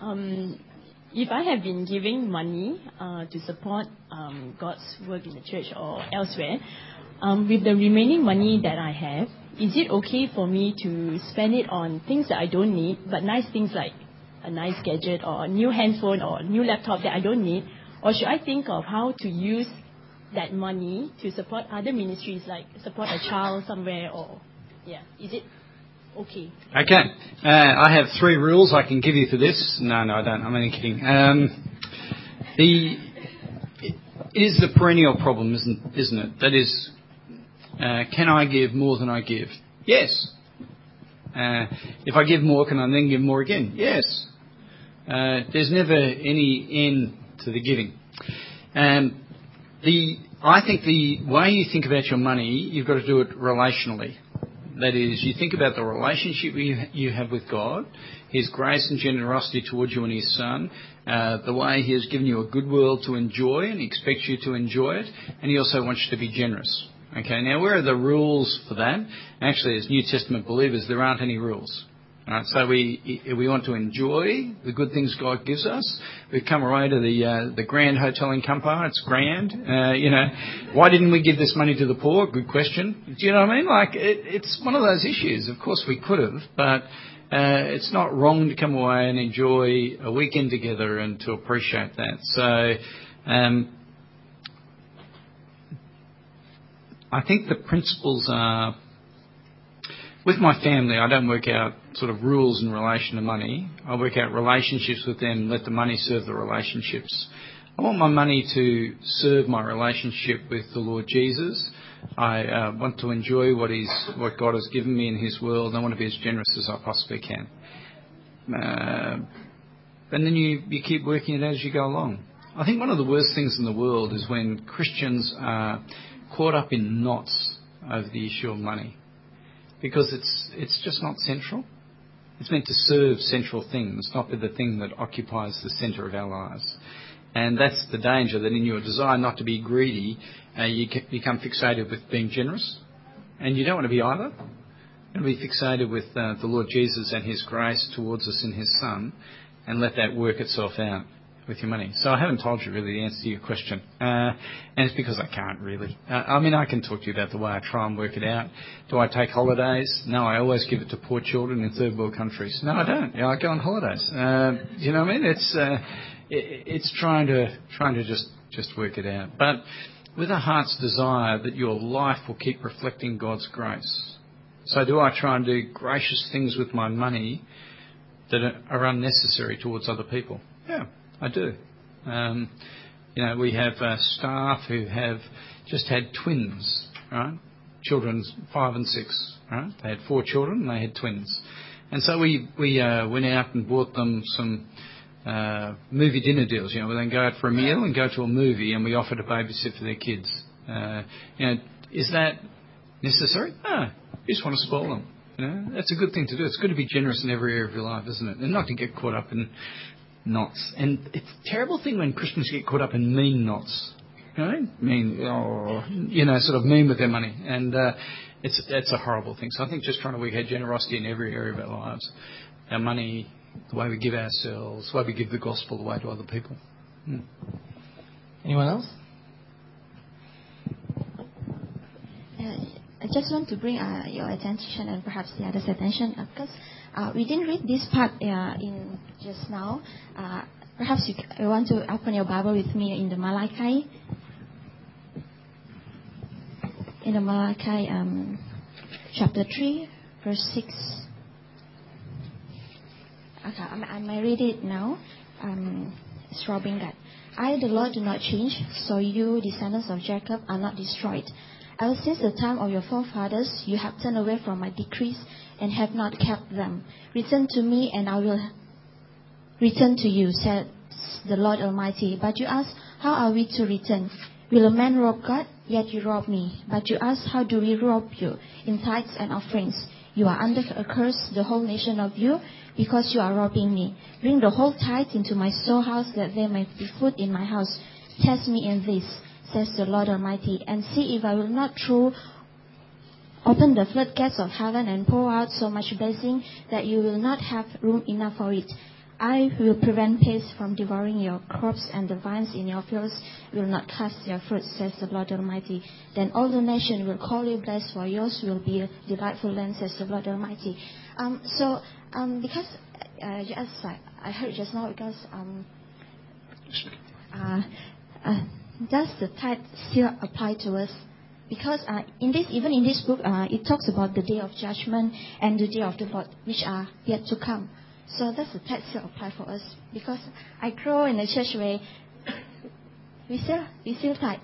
Um, if I have been giving money uh, to support um, God's work in the church or elsewhere, um, with the remaining money that I have, is it okay for me to spend it on things that I don't need, but nice things like a nice gadget or a new handphone or a new laptop that I don't need? Or should I think of how to use that money to support other ministries, like support a child somewhere or, yeah, is it okay? Okay. Uh, I have three rules I can give you for this. No, no, I don't. I'm only kidding. Um, the, it is the perennial problem, isn't, isn't it? That is, uh, can I give more than I give? Yes. Uh, if I give more, can I then give more again? Yes. Uh, there's never any end to the giving. Um, the, I think the way you think about your money, you've got to do it relationally. That is, you think about the relationship you, have with God, His grace and generosity towards you and His Son, uh, the way He has given you a good world to enjoy and expects you to enjoy it, and He also wants you to be generous. Okay, now where are the rules for that? Actually, as New Testament believers, there aren't any rules. So we we want to enjoy the good things God gives us. We've come away to the uh, the Grand Hotel in Kampar. It's grand. Uh, you know, why didn't we give this money to the poor? Good question. Do you know what I mean? It's one of those issues. Of course we could have, but uh, it's not wrong to come away and enjoy a weekend together and to appreciate that. So. Um, I think the principles are with my family, I don't work out sort of rules in relation to money. I work out relationships with them, let the money serve the relationships. I want my money to serve my relationship with the Lord Jesus. I uh, want to enjoy what He's, what God has given me in His world. I want to be as generous as I possibly can. Uh, and then you, you keep working it as you go along. I think one of the worst things in the world is when Christians are caught up in knots over the issue of money because it's, it's just not central. It's meant to serve central things, not be the thing that occupies the centre of our lives. And that's the danger that in your desire not to be greedy, uh, you become fixated with being generous. And you don't want to be either. To be fixated with uh, the Lord Jesus and His grace towards us in His Son and let that work itself out with your money. So I haven't told you really the answer to your question, uh, and it's because I can't really. Uh, I mean, I can talk to you about the way I try and work it out. Do I take holidays? No, I always give it to poor children in third world countries. No, I don't. Know, I go on holidays. Uh, you know what I mean? It's uh, it, it's trying to trying to just just work it out, but with a heart's desire that your life will keep reflecting God's grace. So do I try and do gracious things with my money that are unnecessary towards other people? Yeah, I do. Um, you know, we have uh, staff who have just had twins, right? Children five and six, right? They had four children and they had twins. And so we, uh, went out and bought them some uh, movie dinner deals. You know, we then go out for a meal and go to a movie and we offer to babysit for their kids. You know, is that necessary? No. You just want to spoil them. You know, that's a good thing to do. It's good to be generous in every area of your life, isn't it? And not to get caught up in knots. And it's a terrible thing when Christians get caught up in mean knots. You know, mean, oh, you know, sort of mean with their money. And uh, it's, it's a horrible thing. So I think just trying to work out generosity in every area of our lives. Our money, the way we give ourselves, the way we give the gospel away to other people. Hmm. Anyone else? Uh, I just want to bring uh, your attention and perhaps the others' attention because uh, we didn't read this part uh, in just now. Uh, perhaps you, want to open your Bible with me in the Malachi. In the Malachi um, chapter 3, verse 6. Okay, I, I may read it now. Um, it's Robin that. I, the Lord, do not change, so you, descendants of Jacob, are not destroyed. Ever since the time of your forefathers, you have turned away from my decrees and have not kept them. Return to me, and I will return to you, said the Lord Almighty. But you ask, How are we to return? Will a man rob God? Yet you rob me. But you ask, How do we rob you? In tithes and offerings. You are under a curse, the whole nation of you, because you are robbing me. Bring the whole tithe into my storehouse, that there may be food in my house. Test me in this, says the Lord Almighty, and see if I will not throw Open the floodgates of heaven and pour out so much blessing that you will not have room enough for it. I will prevent pests from devouring your crops, and the vines in your fields will not cast their fruit, says the Lord Almighty. Then all the nations will call you blessed, for yours will be a delightful land, says the Lord Almighty. Um, so, um, because, uh, as I, heard just now, because um, uh, does the tithe still apply to us? Because uh, in this, even in this book, uh, it talks about the day of judgment and the day of the Lord, which are yet to come. So does the tithe still apply for us? Because I grow in a church where we still we still tithe.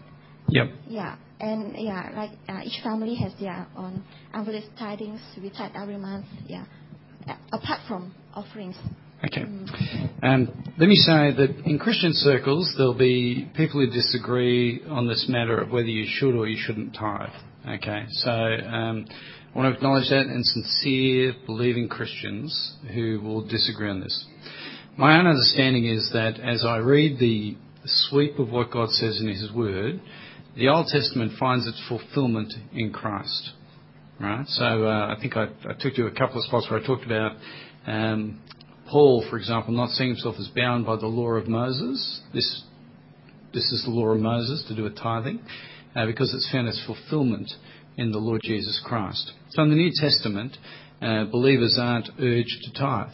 Yep. Yeah, and yeah, like uh, each family has their own envelope tithings. We tithe every month. Yeah, apart from offerings. Okay. Um, let me say that in Christian circles, there'll be people who disagree on this matter of whether you should or you shouldn't tithe. Okay. So um, I want to acknowledge that and sincere, believing Christians who will disagree on this. My own understanding is that as I read the sweep of what God says in His Word, the Old Testament finds its fulfillment in Christ. Right? So uh, I think I, took you a couple of spots where I talked about um, Paul, for example, not seeing himself as bound by the law of Moses. This, this is the law of Moses to do with tithing, uh, because it's found its fulfillment in the Lord Jesus Christ. So in the New Testament, uh, believers aren't urged to tithe.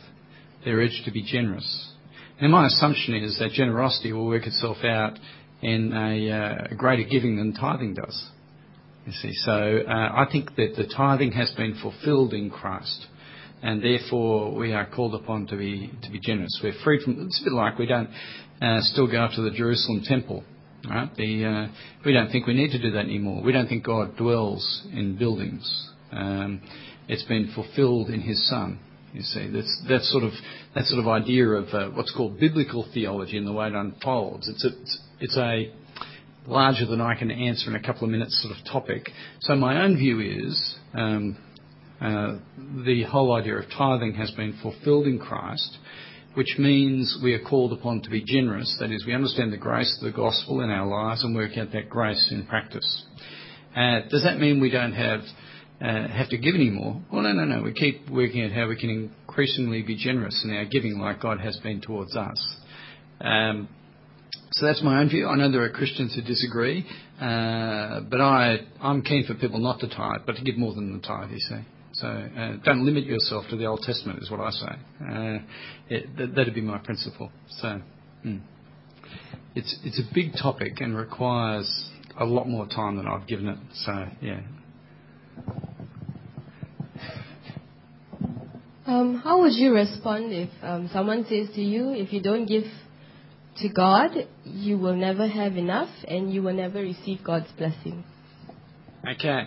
They're urged to be generous. And my assumption is that generosity will work itself out in a, uh, a greater giving than tithing does. You see, so uh, I think that the tithing has been fulfilled in Christ and therefore we are called upon to be to be generous. We're freed from. It's a bit like we don't uh, still go to the Jerusalem temple. Right? Uh, we don't think we need to do that anymore. We don't think God dwells in buildings. Um, it's been fulfilled in His Son. You see, that's that sort of that sort of idea of uh, what's called biblical theology and the way it unfolds. It's a, it's, it's a larger than I can answer in a couple of minutes sort of topic. So my own view is um, the whole idea of tithing has been fulfilled in Christ, which means we are called upon to be generous. That is, we understand the grace of the gospel in our lives and work out that grace in practice. Uh, does that mean we don't have uh, have to give any more? Well, no, no, no. We keep working out how we can increasingly be generous in our giving, like God has been towards us. Um, so that's my own view. I know there are Christians who disagree, uh, but I, I'm keen for people not to tithe, but to give more than the tithe, you see. So uh, don't limit yourself to the Old Testament, is what I say. Uh, it, that, that'd be my principle. So mm. it's it's a big topic and requires a lot more time than I've given it. So yeah. Um, how would you respond if um, someone says to you, if you don't give to God, you will never have enough and you will never receive God's blessing? Okay.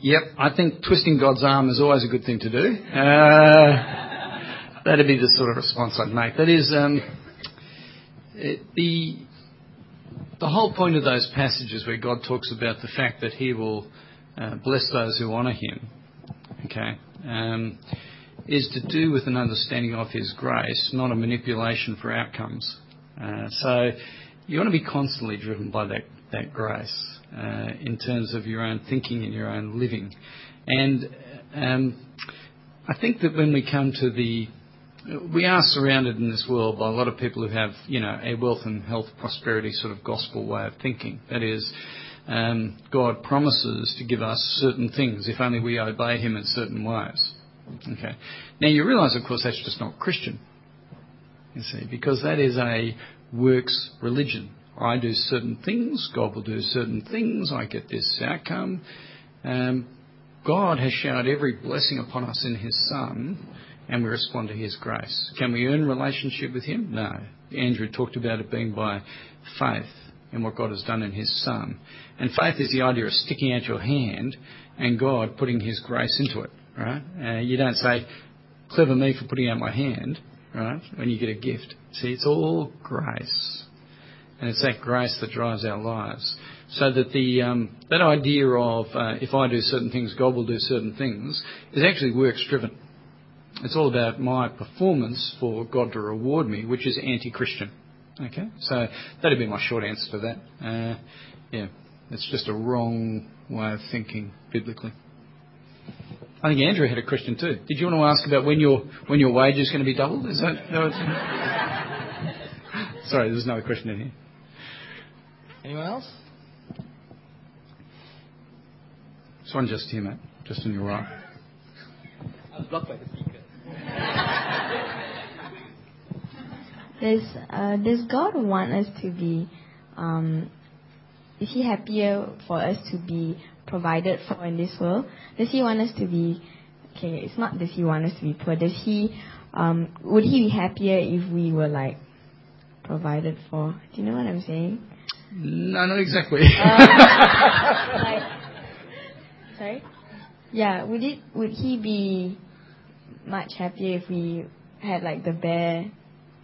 Yep, I think twisting God's arm is always a good thing to do. Uh, that'd be the sort of response I'd make. That is, um, it, the the whole point of those passages where God talks about the fact that He will uh, bless those who honour Him, okay, um, is to do with an understanding of His grace, not a manipulation for outcomes. Uh, so you want to be constantly driven by that that grace in terms of your own thinking and your own living. And um, I think that when we come to the we are surrounded in this world by a lot of people who have, you know, a wealth and health prosperity sort of gospel way of thinking. That is, um, God promises to give us certain things if only we obey Him in certain ways. Okay. Now you realise, of course, that's just not Christian. You see, because that is a works religion. I do certain things, God will do certain things, I get this outcome. Um, God has showered every blessing upon us in His Son, and we respond to His grace. Can we earn relationship with Him? No. Andrew talked about it being by faith in what God has done in His Son. And faith is the idea of sticking out your hand and God putting His grace into it, right? Uh, you don't say, clever me for putting out my hand, right, when you get a gift. See, it's all grace. And it's that grace that drives our lives. So that the um, that idea of uh, if I do certain things, God will do certain things, is actually works driven. It's all about my performance for God to reward me, which is anti-Christian. Okay, so that'd be my short answer to that. Uh, yeah, it's just a wrong way of thinking biblically. I think Andrew had a question too. Did you want to ask about when your when your wage is going to be doubled? Is that? No, Sorry, there's another question in here. Anyone else? This one just here, mate. Just on your right. I was blocked by the speaker. Does uh, does God want us to be? Um, is He happier for us to be provided for in this world? Does He want us to be? Okay, it's not. Does He want us to be poor? Does He? Um, would He be happier if we were like provided for? Do you know what I'm saying? No, not exactly. Uh, like, sorry. Yeah, would it? Would He be much happier if we had like the bear?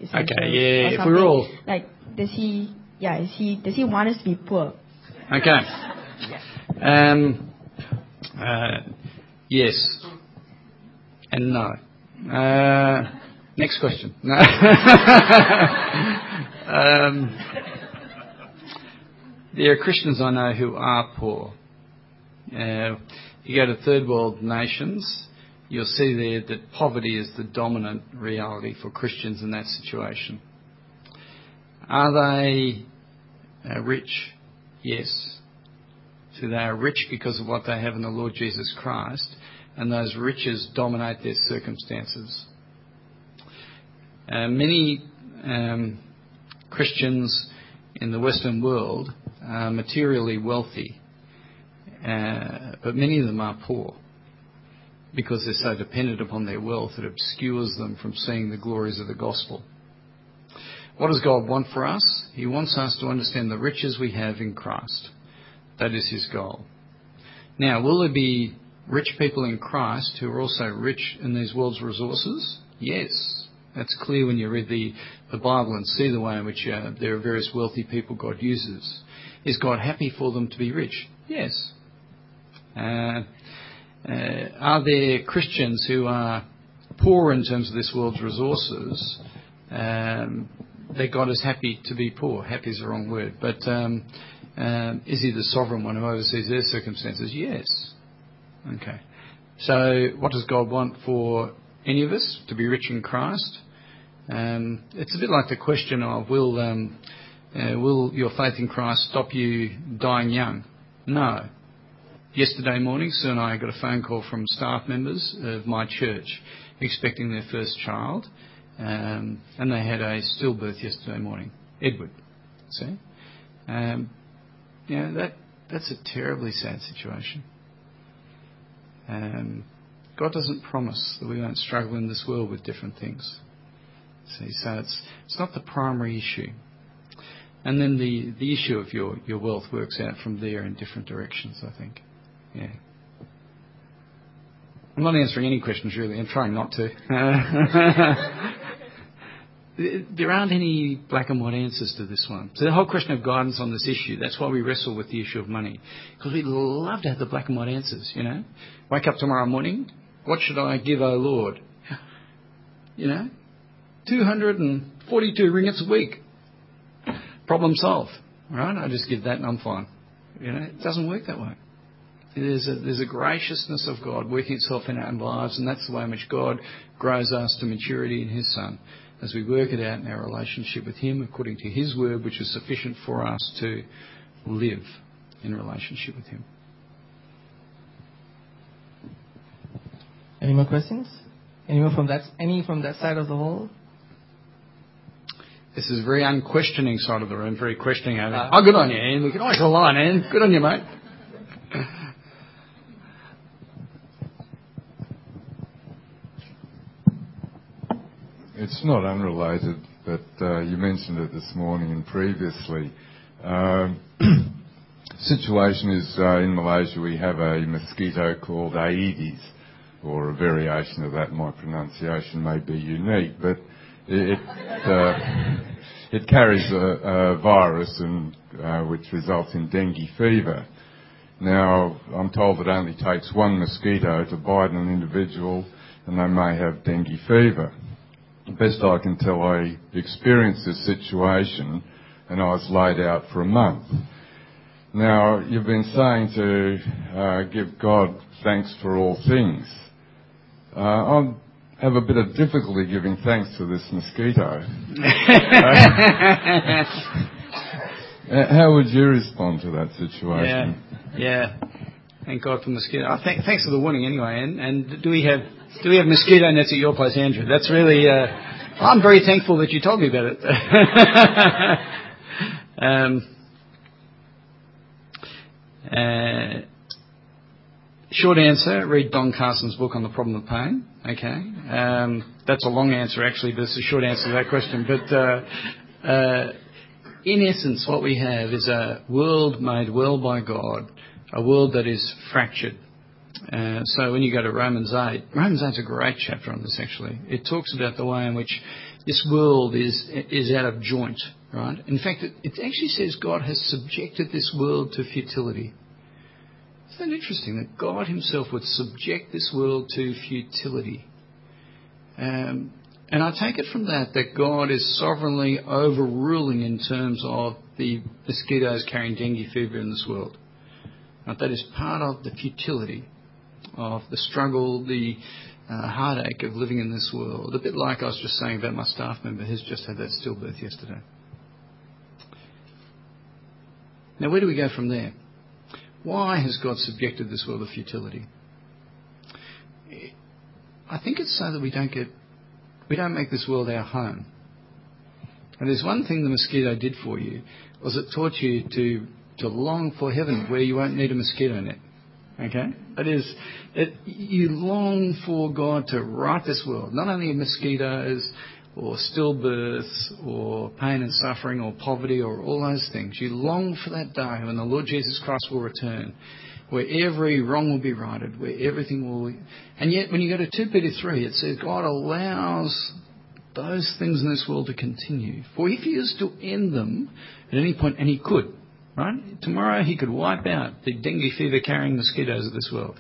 Okay, yeah, if we're all- like, does He? Yeah, is He? Does He want us to be poor? Okay. Um, uh, yes. And no. Uh, next question. No. um, there are Christians I know who are poor. Uh, you go to third world nations, you'll see there that poverty is the dominant reality for Christians in that situation. Are they uh, rich? Yes. So they are rich because of what they have in the Lord Jesus Christ, and those riches dominate their circumstances. Uh, many um, Christians in the Western world are materially wealthy, uh, but many of them are poor because they're so dependent upon their wealth it obscures them from seeing the glories of the gospel. What does God want for us? He wants us to understand the riches we have in Christ. That is his goal. Now, will there be rich people in Christ who are also rich in these world's resources? Yes. That's clear when you read the, the Bible and see the way in which uh, there are various wealthy people God uses. Is God happy for them to be rich? Yes. Uh, uh, are there Christians who are poor in terms of this world's resources? Um, that God is happy to be poor. Happy is the wrong word, but um, um, is He the sovereign one who oversees their circumstances? Yes. Okay. So, what does God want for any of us to be rich in Christ? Um, it's a bit like the question of will um, uh, will your faith in Christ stop you dying young? No. Yesterday morning, Sue and I got a phone call from staff members of my church expecting their first child, um, and they had a stillbirth yesterday morning. Edward, see? That's a terribly sad situation. God doesn't promise that we won't struggle in this world with different things. See, so it's, it's not the primary issue. And then the, the issue of your, your wealth works out from there in different directions, I think. Yeah. I'm not answering any questions really. I'm trying not to. there aren't any black and white answers to this one. So the whole question of guidance on this issue, that's why we wrestle with the issue of money. Because we'd love to have the black and white answers, you know. Wake up tomorrow morning, what should I give, O Lord? You know, 242 ringgits a week. Problem solved, right? I just give that and I'm fine. You know, it doesn't work that way. There's a, there's a graciousness of God working itself in our lives, and that's the way in which God grows us to maturity in His Son as we work it out in our relationship with Him according to His word, which is sufficient for us to live in relationship with Him. Any more questions? Anyone from that? Any from that side of the hall? This is a very unquestioning side of the room, very questioning. Ah. oh, good on you, Ian. We can always rely on Ian. Good on you, mate. It's not unrelated, but uh, you mentioned it this morning and previously. Um, situation is uh, in Malaysia we have a mosquito called Aedes, or a variation of that. My pronunciation may be unique, but it uh, carries a, virus uh, which results in dengue fever. Now I'm told it only takes one mosquito to bite an individual, and they may have dengue fever best I can tell, I experienced this situation and I was laid out for a month. Now, you've been saying to uh, give God thanks for all things. Uh, I have a bit of difficulty giving thanks to this mosquito. Uh, how would you respond to that situation? Yeah, yeah. Thank God for mosquito. Thank, thanks for the warning anyway. And, and do we have do we have mosquito nets at your place, Andrew? That's really. Uh, I'm very thankful that you told me about it. short answer: read Don Carson's book on the problem of pain. Okay, um, that's a long answer actually, but it's a short answer to that question. But uh, uh, in essence, what we have is a world made well by God, a world that is fractured. Uh, so when you go to Romans 8, Romans 8 is a great chapter on this actually. It talks about the way in which this world is, is out of joint, right? In fact, it actually says God has subjected this world to futility. Isn't that interesting that God Himself would subject this world to futility? Um, and I take it from that that God is sovereignly overruling in terms of the mosquitoes carrying dengue fever in this world. Now, that is part of the futility of the struggle, the uh, heartache of living in this world. A bit like I was just saying about my staff member who's just had that stillbirth yesterday. Now, where do we go from there? Why has God subjected this world to futility? I think it's so that we don't get we don't make this world our home. And there's one thing the mosquito did for you, was it taught you to, to long for heaven where you won't need a mosquito net. Okay? That is, it, you long for God to right this world. Not only mosquitoes or stillbirths or pain and suffering or poverty or all those things. You long for that day when the Lord Jesus Christ will return where every wrong will be righted, where everything will. Be... And yet, when you go to 2 Peter 3, it says God allows those things in this world to continue. For if He is to end them at any point, and He could, right? Tomorrow He could wipe out the dengue fever carrying mosquitoes of this world.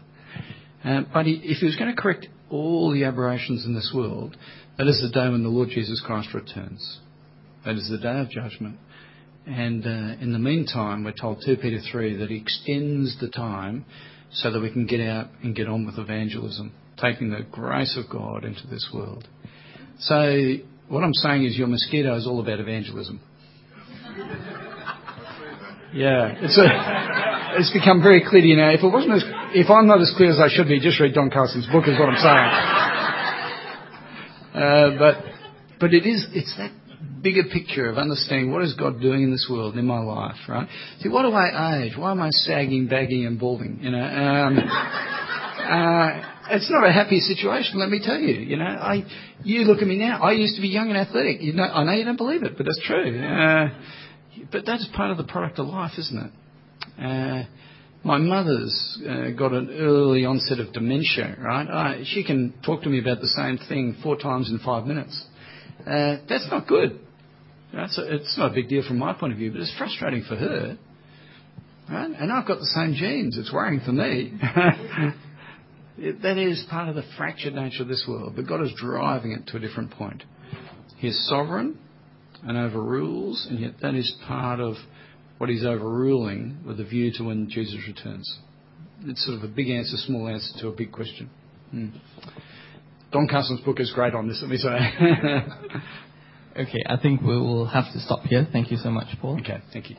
Uh, but he, if He was going to correct all the aberrations in this world, that is the day when the Lord Jesus Christ returns. That is the day of judgment. And uh, in the meantime, we're told 2 Peter 3 that he extends the time so that we can get out and get on with evangelism, taking the grace of God into this world. So what I'm saying is your mosquito is all about evangelism. Yeah, it's a, it's become very clear. To you now. if it wasn't as, if I'm not as clear as I should be, just read Don Carson's book, is what I'm saying. Uh, but but it is it's that bigger picture of understanding what is God doing in this world in my life, right? See, what do I age? Why am I sagging, bagging, and balding? You know, um, uh, it's not a happy situation, let me tell you. You know, I, you look at me now. I used to be young and athletic. You know, I know you don't believe it, but that's true. Uh, but that's part of the product of life, isn't it? Uh, my mother's uh, got an early onset of dementia, right? She can talk to me about the same thing four times in five minutes. Uh, that's not good. It's not a big deal from my point of view, but it's frustrating for her. Right? And I've got the same genes. It's worrying for me. that is part of the fractured nature of this world, but God is driving it to a different point. He is sovereign and overrules, and yet that is part of what He's overruling with a view to when Jesus returns. It's sort of a big answer, small answer to a big question. Hmm. Don Carson's book is great on this, let me say. okay, I think we will have to stop here. Thank you so much, Paul. Okay, thank you.